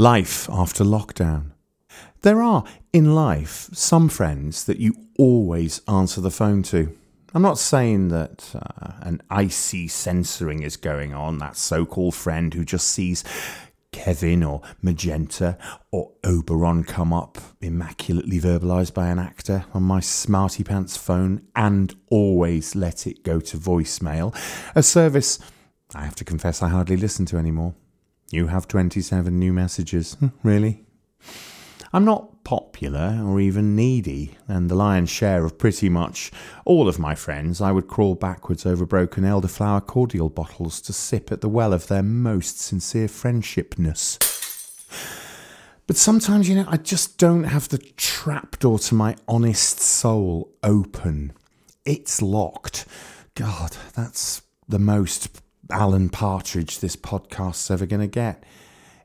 Life after lockdown. There are, in life, some friends that you always answer the phone to. I'm not saying that uh, an icy censoring is going on, that so called friend who just sees Kevin or Magenta or Oberon come up, immaculately verbalised by an actor, on my smarty pants phone and always let it go to voicemail. A service I have to confess I hardly listen to anymore. You have 27 new messages. Hmm, really? I'm not popular or even needy, and the lion's share of pretty much all of my friends I would crawl backwards over broken elderflower cordial bottles to sip at the well of their most sincere friendshipness. But sometimes, you know, I just don't have the trapdoor to my honest soul open. It's locked. God, that's the most Alan Partridge this podcast's ever going to get.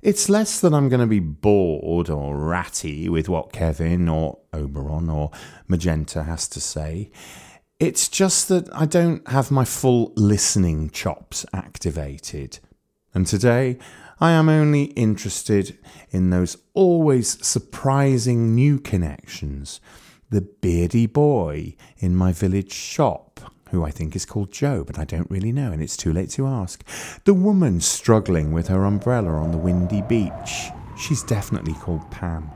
It's less that I'm going to be bored or ratty with what Kevin or Oberon or Magenta has to say. It's just that I don't have my full listening chops activated. And today, I am only interested in those always surprising new connections. The beardy boy in my village shop who I think is called Joe, but I don't really know, and it's too late to ask. The woman struggling with her umbrella on the windy beach. She's definitely called Pam.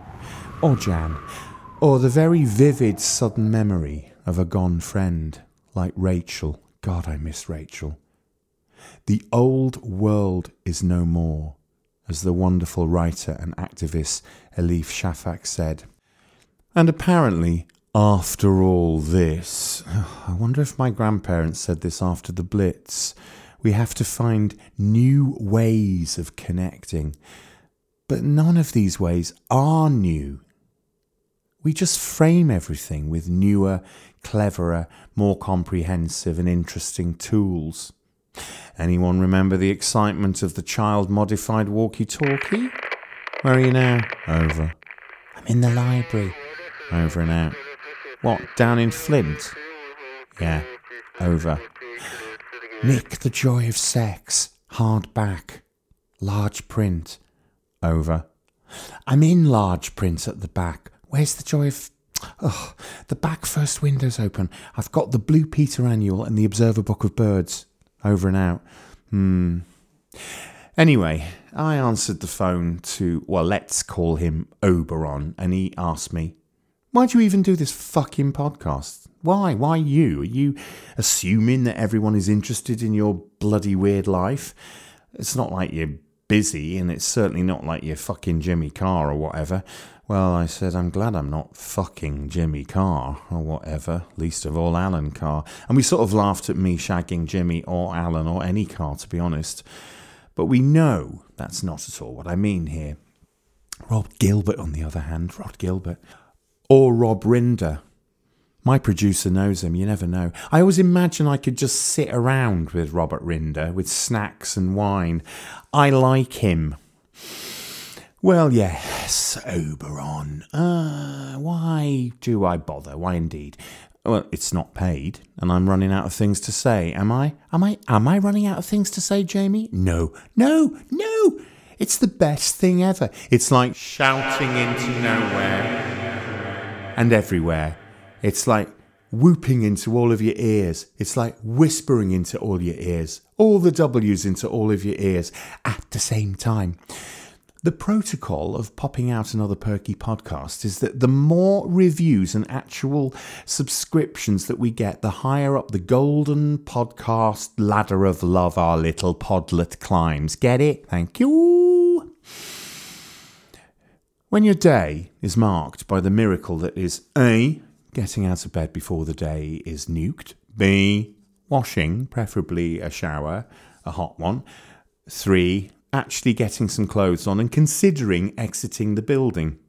Or Jan. Or the very vivid sudden memory of a gone friend, like Rachel. God, I miss Rachel. The old world is no more, as the wonderful writer and activist Elif Shafak said. And apparently, after all this, I wonder if my grandparents said this after the Blitz. We have to find new ways of connecting. But none of these ways are new. We just frame everything with newer, cleverer, more comprehensive and interesting tools. Anyone remember the excitement of the child modified walkie talkie? Where are you now? Over. I'm in the library. Over and out. What, down in Flint? Yeah, over. Nick, the joy of sex. Hardback. Large print. Over. I'm in large print at the back. Where's the joy of. Oh, the back first window's open. I've got the Blue Peter Annual and the Observer Book of Birds. Over and out. Hmm. Anyway, I answered the phone to, well, let's call him Oberon, and he asked me, why do you even do this fucking podcast? Why? Why you? Are you assuming that everyone is interested in your bloody weird life? It's not like you're busy, and it's certainly not like you're fucking Jimmy Carr or whatever. Well, I said, I'm glad I'm not fucking Jimmy Carr or whatever, least of all Alan Carr. And we sort of laughed at me shagging Jimmy or Alan or any Carr, to be honest. But we know that's not at all what I mean here. Rob Gilbert, on the other hand, Rhod Gilbert or Rob Rinder. My producer knows him, you never know. I always imagine I could just sit around with Robert Rinder with snacks and wine. I like him. Well, yes, Oberon. Uh, why do I bother? Why indeed? Well, it's not paid, and I'm running out of things to say. Am I? Am I? Am I running out of things to say, Jamie? No, no, no. It's the best thing ever. It's like shouting into nowhere and everywhere. It's like whooping into all of your ears. It's like whispering into all your ears, all the W's into all of your ears at the same time. The protocol of popping out another perky podcast is that the more reviews and actual subscriptions that we get, the higher up the golden podcast ladder of love our little podlet climbs. Get it? Thank you. When your day is marked by the miracle that is A. Getting out of bed before the day is nuked, B. Washing, preferably a shower, a hot one, 3. Actually getting some clothes on and considering exiting the building.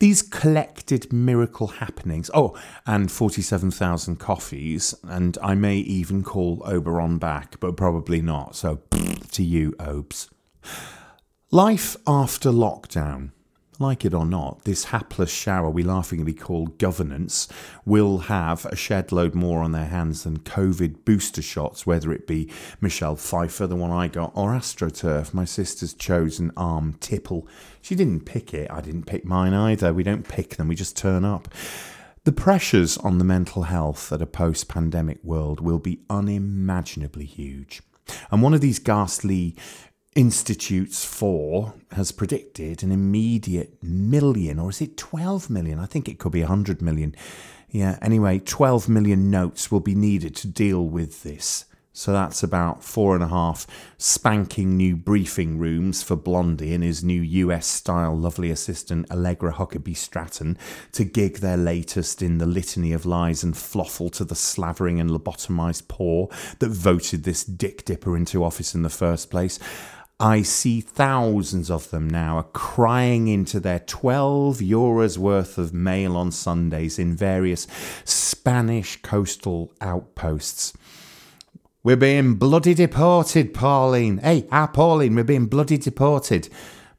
These collected miracle happenings, oh, and 47,000 coffees, and I may even call Oberon back, but probably not, so to you, Obes. Life after lockdown. like it or not, this hapless shower we laughingly call governance will have a shed load more on their hands than COVID booster shots, whether it be Michelle Pfeiffer, the one I got, or AstroTurf, my sister's chosen arm tipple. She didn't pick it, I didn't pick mine either. We don't pick them, we just turn up. The pressures on the mental health at a post pandemic world will be unimaginably huge. And one of these ghastly Institutes for has predicted an immediate million, or is it 12 million? I think it could be 100 million. Yeah, anyway, 12 million notes will be needed to deal with this. So that's about four and a half spanking new briefing rooms for Blondie and his new US style lovely assistant Allegra Huckabee Stratton to gig their latest in the litany of lies and floffle to the slavering and lobotomized poor that voted this dick dipper into office in the first place. I see thousands of them now are crying into their 12 euros worth of mail on Sundays in various Spanish coastal outposts. We're being bloody deported, Pauline. Hey, ah, Pauline, we're being bloody deported.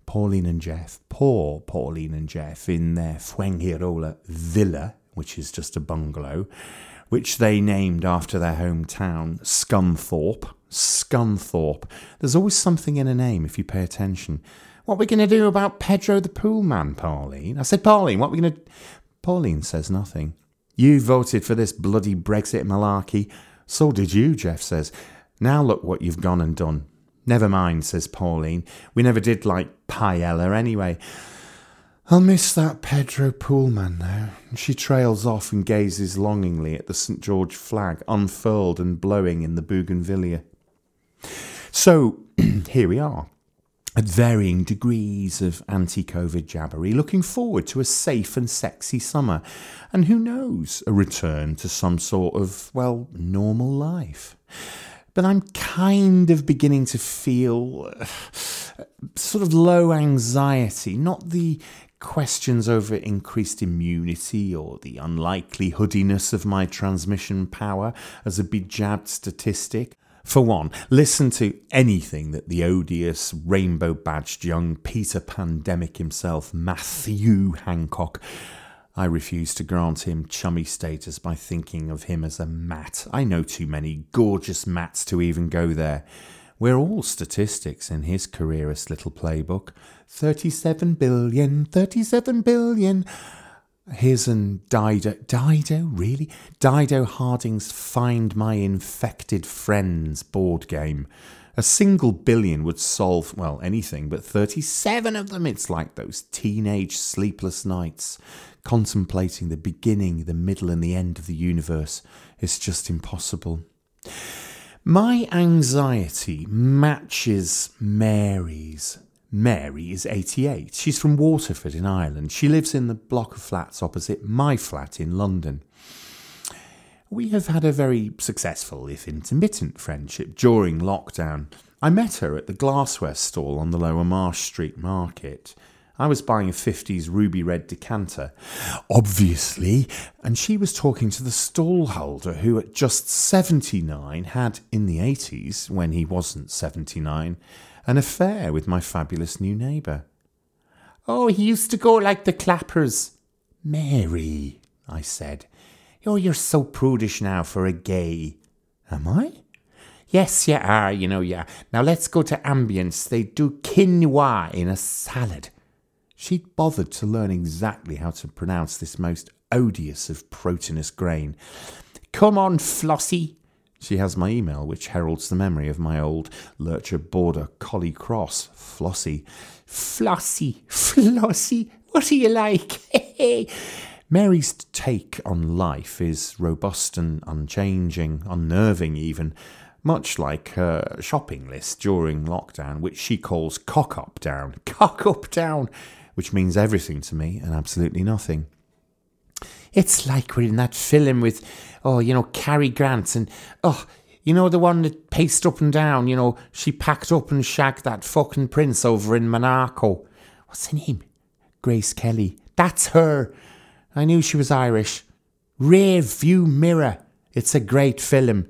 Pauline and Jeff, poor Pauline and Jeff, in their Fuengirola villa, which is just a bungalow, which they named after their hometown, Scunthorpe. Scunthorpe. There's always something in a name if you pay attention. What are we going to do about Pedro the Poolman, Pauline? I said, Pauline, what are we going to. Pauline says nothing. You voted for this bloody Brexit malarkey. So did you, Jeff says. Now look what you've gone and done. Never mind, says Pauline. We never did like paella anyway. I'll miss that Pedro Poolman now. She trails off and gazes longingly at the St. George flag unfurled and blowing in the bougainvillea. So here we are, at varying degrees of anti COVID jabbery, looking forward to a safe and sexy summer, and who knows, a return to some sort of, well, normal life. But I'm kind of beginning to feel sort of low anxiety, not the questions over increased immunity or the unlikelihoodiness of my transmission power as a bejabbed statistic. For one, listen to anything that the odious rainbow badged young Peter Pandemic himself, Matthew Hancock. I refuse to grant him chummy status by thinking of him as a Matt. I know too many gorgeous Matts to even go there. We're all statistics in his careerist little playbook. 37 billion, 37 billion. Here's and Dido. Dido? Really? Dido Harding's Find My Infected Friends board game. A single billion would solve, well, anything, but 37 of them, it's like those teenage sleepless nights, contemplating the beginning, the middle, and the end of the universe. It's just impossible. My anxiety matches Mary's Mary is 88. She's from Waterford in Ireland. She lives in the block of flats opposite my flat in London. We have had a very successful, if intermittent, friendship during lockdown. I met her at the glassware stall on the Lower Marsh Street Market. I was buying a 50s ruby red decanter, obviously, and she was talking to the stallholder who, at just 79, had, in the 80s, when he wasn't 79, an affair with my fabulous new neighbour. Oh, he used to go like the clappers. Mary, I said. Oh, you're so prudish now for a gay. Am I? Yes, you are, you know, yeah. Now let's go to ambience. They do quinoa in a salad. She'd bothered to learn exactly how to pronounce this most odious of proteinous grain. Come on, Flossie, she has my email, which heralds the memory of my old Lurcher Border Collie Cross, Flossie. Flossie, Flossie, what are you like? Mary's take on life is robust and unchanging, unnerving even, much like her shopping list during lockdown, which she calls cock up down. Cock up down, which means everything to me and absolutely nothing. It's like we're in that film with, oh, you know, Cary Grant and, oh, you know, the one that paced up and down, you know, she packed up and shagged that fucking prince over in Monaco. What's her name? Grace Kelly. That's her. I knew she was Irish. Rear View Mirror. It's a great film.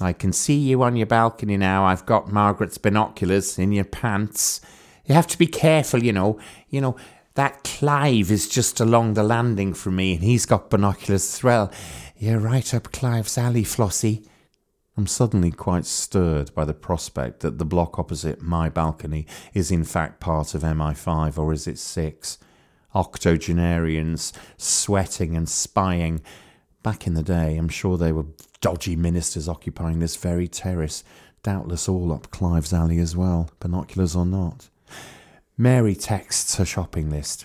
I can see you on your balcony now. I've got Margaret's binoculars in your pants. You have to be careful, you know. You know, That Clive is just along the landing from me and he's got binoculars as well. You're right up Clive's alley, Flossie. I'm suddenly quite stirred by the prospect that the block opposite my balcony is in fact part of MI5 or is it 6? Octogenarians sweating and spying. Back in the day, I'm sure they were dodgy ministers occupying this very terrace, doubtless all up Clive's alley as well, binoculars or not. Mary texts her shopping list.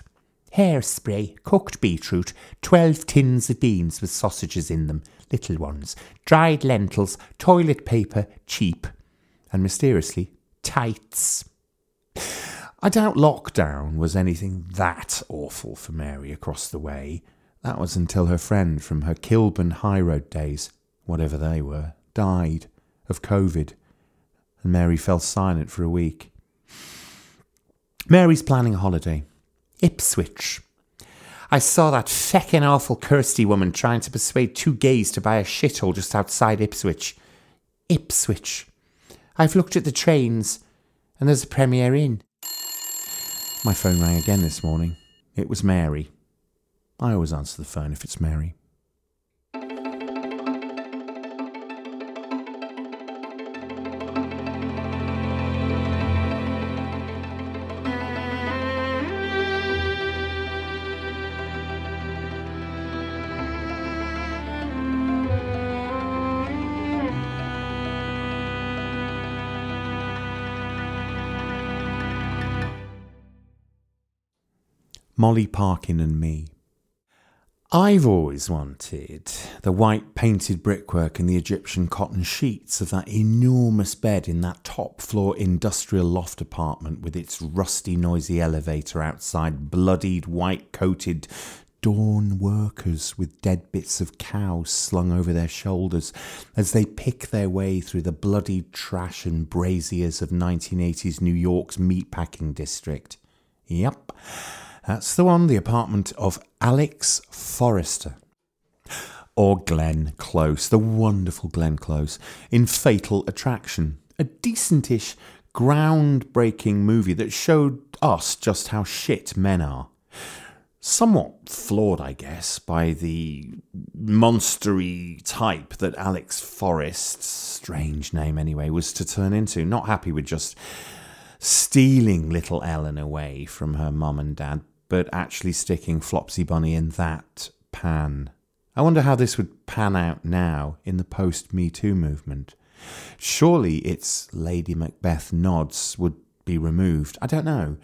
Hairspray, cooked beetroot, twelve tins of beans with sausages in them, little ones, dried lentils, toilet paper, cheap, and mysteriously, tights. I doubt lockdown was anything that awful for Mary across the way. That was until her friend from her Kilburn High Road days, whatever they were, died of COVID, and Mary fell silent for a week. Mary's planning a holiday. Ipswich. I saw that feckin' awful Kirsty woman trying to persuade two gays to buy a shithole just outside Ipswich. Ipswich. I've looked at the trains, and there's a Premier Inn. My phone rang again this morning. It was Mary. I always answer the phone if it's Mary. Molly Parkin and me. I've always wanted the white painted brickwork and the Egyptian cotton sheets of that enormous bed in that top floor industrial loft apartment with its rusty, noisy elevator outside bloodied, white coated dawn workers with dead bits of cows slung over their shoulders as they pick their way through the bloodied trash and braziers of 1980s New York's meatpacking district. Yep. That's the one, the apartment of Alex Forrester. Or Glenn Close, the wonderful Glenn Close, in Fatal Attraction. A decentish, groundbreaking movie that showed us just how shit men are. Somewhat flawed, I guess, by the monstery type that Alex Forrest, strange name anyway, was to turn into. Not happy with just stealing little Ellen away from her mum and dad, but actually sticking Flopsy Bunny in that pan. I wonder how this would pan out now in the post Me Too movement. Surely its Lady Macbeth nods would be removed. I don't know.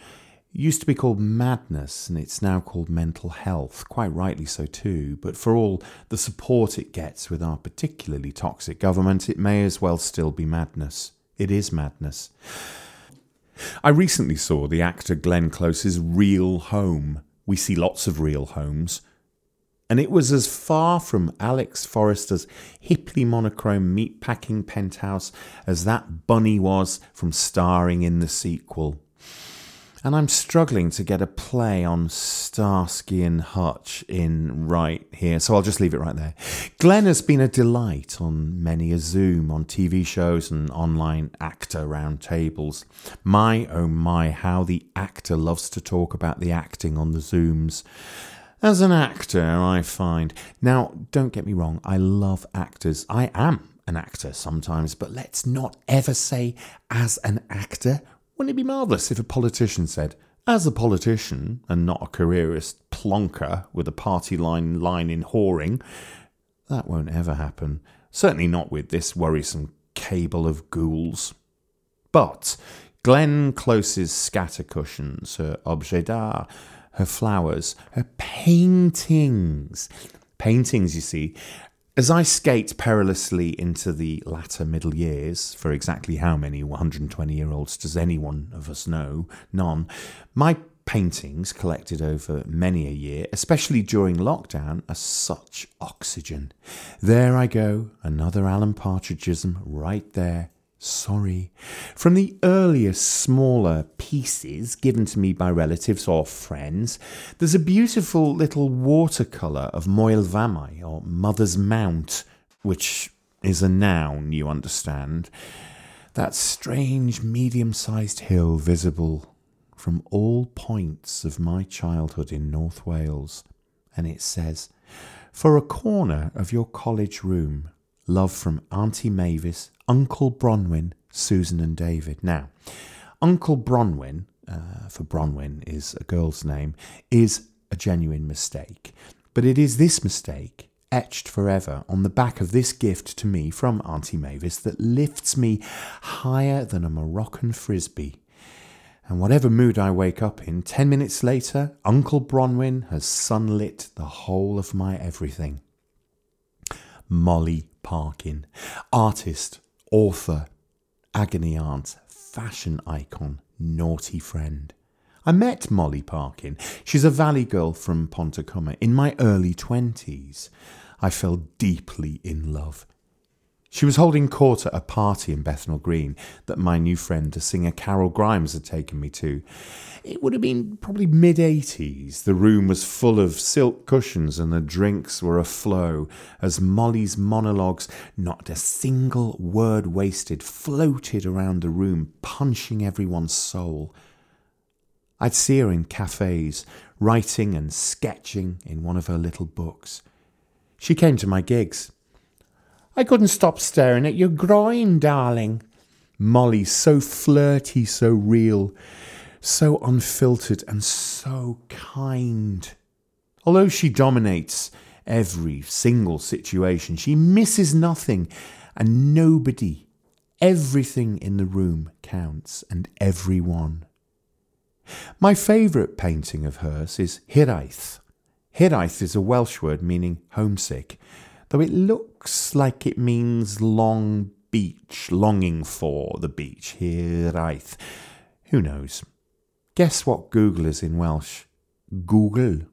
It used to be called madness and it's now called mental health, quite rightly so too. But for all the support it gets with our particularly toxic government, it may as well still be madness. It is madness. I recently saw the actor Glenn Close's Real Home. We see lots of real homes. And it was as far from Alex Forrester's hipply monochrome meatpacking penthouse as that bunny was from starring in the sequel and I'm struggling to get a play on Starsky and Hutch in right here, so I'll just leave it right there. Glenn has been a delight on many a Zoom, on TV shows and online actor roundtables. My oh my, how the actor loves to talk about the acting on the Zooms. As an actor, I find. Now, don't get me wrong, I love actors. I am an actor sometimes, but let's not ever say as an actor wouldn't it be marvellous if a politician said, as a politician and not a careerist plonker with a party line line in whoring, that won't ever happen. Certainly not with this worrisome cable of ghouls. But Glenn Close's scatter cushions, her objets d'art, her flowers, her paintings. Paintings, you see, as I skate perilously into the latter middle years, for exactly how many 120 year olds does anyone of us know? None. My paintings, collected over many a year, especially during lockdown, are such oxygen. There I go, another Alan Partridgeism right there. Sorry. From the earliest smaller pieces given to me by relatives or friends, there's a beautiful little watercolour of Moel Famau, or Mother's Mount, which is a noun, you understand. That strange medium sized hill visible from all points of my childhood in North Wales, and it says, For a corner of your college room, love from Auntie Mavis, Uncle Bronwyn, Susan, and David. Now, Uncle Bronwyn, uh, for Bronwyn is a girl's name, is a genuine mistake. But it is this mistake etched forever on the back of this gift to me from Auntie Mavis that lifts me higher than a Moroccan frisbee. And whatever mood I wake up in, ten minutes later, Uncle Bronwyn has sunlit the whole of my everything. Molly Parkin, artist, author, agony aunt, fashion icon, naughty friend. I met Molly Parkin. She's a valley girl from Pontycymer in my early 20s. I fell deeply in love. She was holding court at a party in Bethnal Green that my new friend, the singer Carol Grimes, had taken me to. It would have been probably mid 80s. The room was full of silk cushions and the drinks were aflow as Molly's monologues, not a single word wasted, floated around the room, punching everyone's soul. I'd see her in cafes, writing and sketching in one of her little books. She came to my gigs. I couldn't stop staring at your groin, darling. Molly, so flirty, so real, so unfiltered, and so kind. Although she dominates every single situation, she misses nothing and nobody. Everything in the room counts, and everyone. My favourite painting of hers is Hiraeth. Hiraeth is a Welsh word meaning homesick, though it looks like it means long beach, longing for the beach. Hiraeth. Who knows? Guess what Google is in Welsh? Google.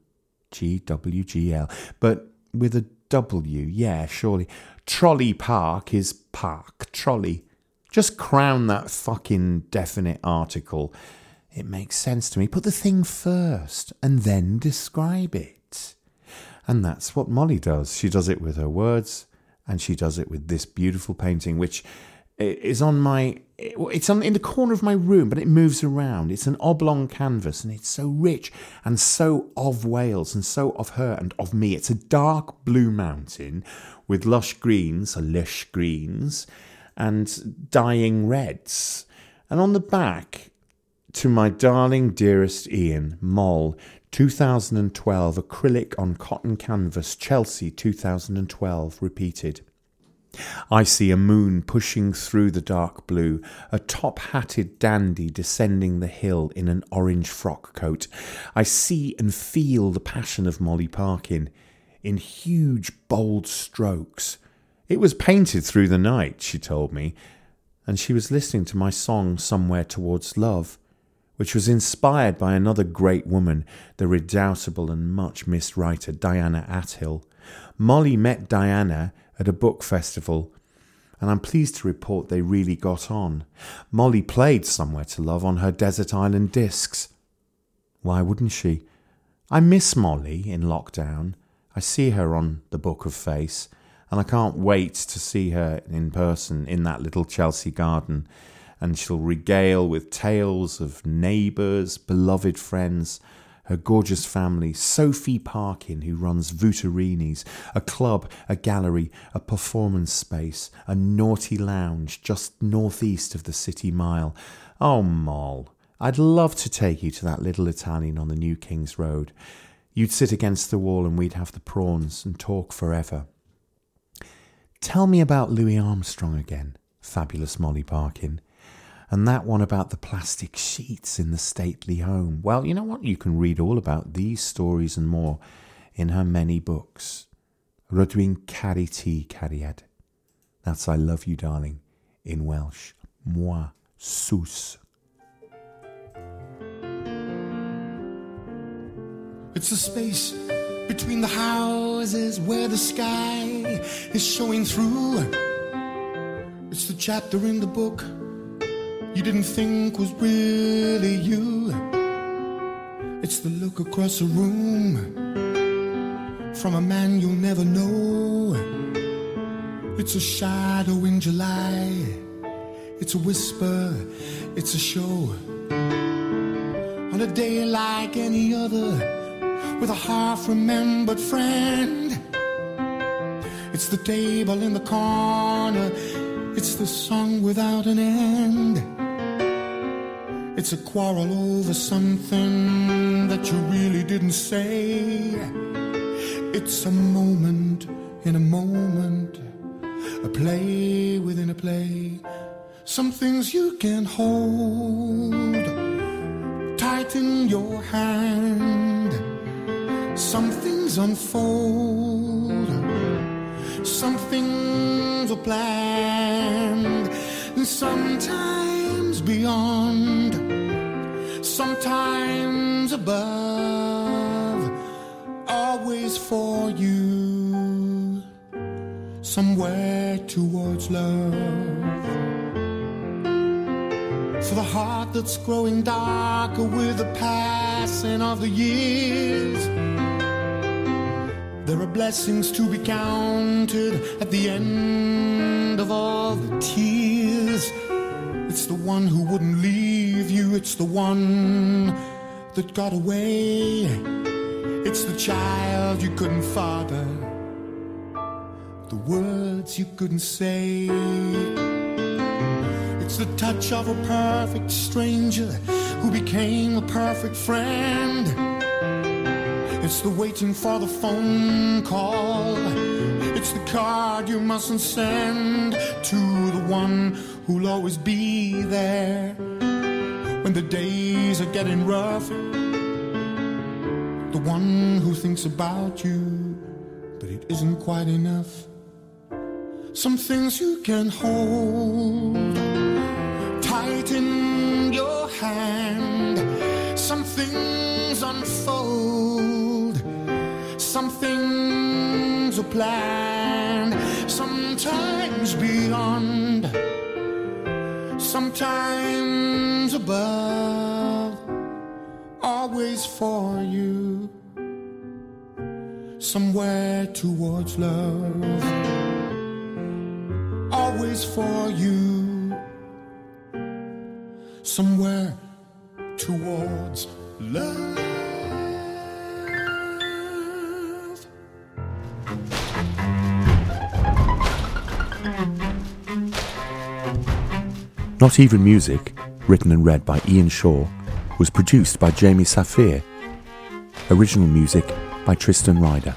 G W G L. But with a W, yeah, surely. Trolley Park is park, trolley. Just crown that fucking definite article it makes sense to me. Put the thing first and then describe it. And that's what Molly does. She does it with her words and she does it with this beautiful painting, which is on my it's on in the corner of my room but it moves around. It's an oblong canvas and it's so rich and so of wales and so of her and of me. It's a dark blue mountain with lush greens uh, lush greens and dying reds. And on the back to my darling, dearest Ian, Moll, 2012, acrylic on cotton canvas, Chelsea, 2012, repeated. I see a moon pushing through the dark blue, a top hatted dandy descending the hill in an orange frock coat. I see and feel the passion of Molly Parkin in huge, bold strokes. It was painted through the night, she told me, and she was listening to my song Somewhere Towards Love which was inspired by another great woman, the redoubtable and much missed writer Diana Athill. Molly met Diana at a book festival, and I'm pleased to report they really got on. Molly played Somewhere to Love on her Desert Island discs. Why wouldn't she? I miss Molly in lockdown. I see her on the Book of Face, and I can't wait to see her in person in that little Chelsea garden and she'll regale with tales of neighbours, beloved friends, her gorgeous family, Sophie Parkin, who runs Vout-O-Reenee's, a club, a gallery, a performance space, a naughty lounge just northeast of the City Mile. Oh, Moll, I'd love to take you to that little Italian on the New King's Road. You'd sit against the wall and we'd have the prawns and talk forever. Tell me about Louis Armstrong again, fabulous Molly Parkin. And that one about the plastic sheets in the stately home. Well, you know what? You can read all about these stories and more in her many books. Rydw caru ti cariad. That's I love you, darling, in Welsh. Moi, sus. It's the space between the houses where the sky is showing through. It's the chapter in the book you didn't think was really you. It's the look across a room from a man you'll never know. It's a shadow in July. It's a whisper. It's a show. on a day like any other with a half remembered friend. It's the table in the corner, it's the song without an end. It's a quarrel over something that you really didn't say. It's a moment in a moment, a play within a play. Some things you can hold tight in your hand. Some things unfold. Some things are planned. And sometimes beyond. Sometimes above. Always for you. Somewhere towards love. For the heart that's growing darker with the passing of the years. There are blessings to be counted at the end of all the tears. It's the one who wouldn't leave you, it's the one that got away. It's the child you couldn't father, the words you couldn't say. It's the touch of a perfect stranger who became a perfect friend. It's the waiting for the phone call. It's the card you mustn't send to the one who'll always be there when the days are getting rough. The one who thinks about you, but it isn't quite enough. Some things you can hold tight in your hand. Some things unfold. Some things are planned. Sometimes beyond. Sometimes above. Always for you. Somewhere towards love. Always for you somewhere towards love. Not Even Music, written and read by Ian Shaw, was produced by Jamie Safir. Original music by Tristan Ryder.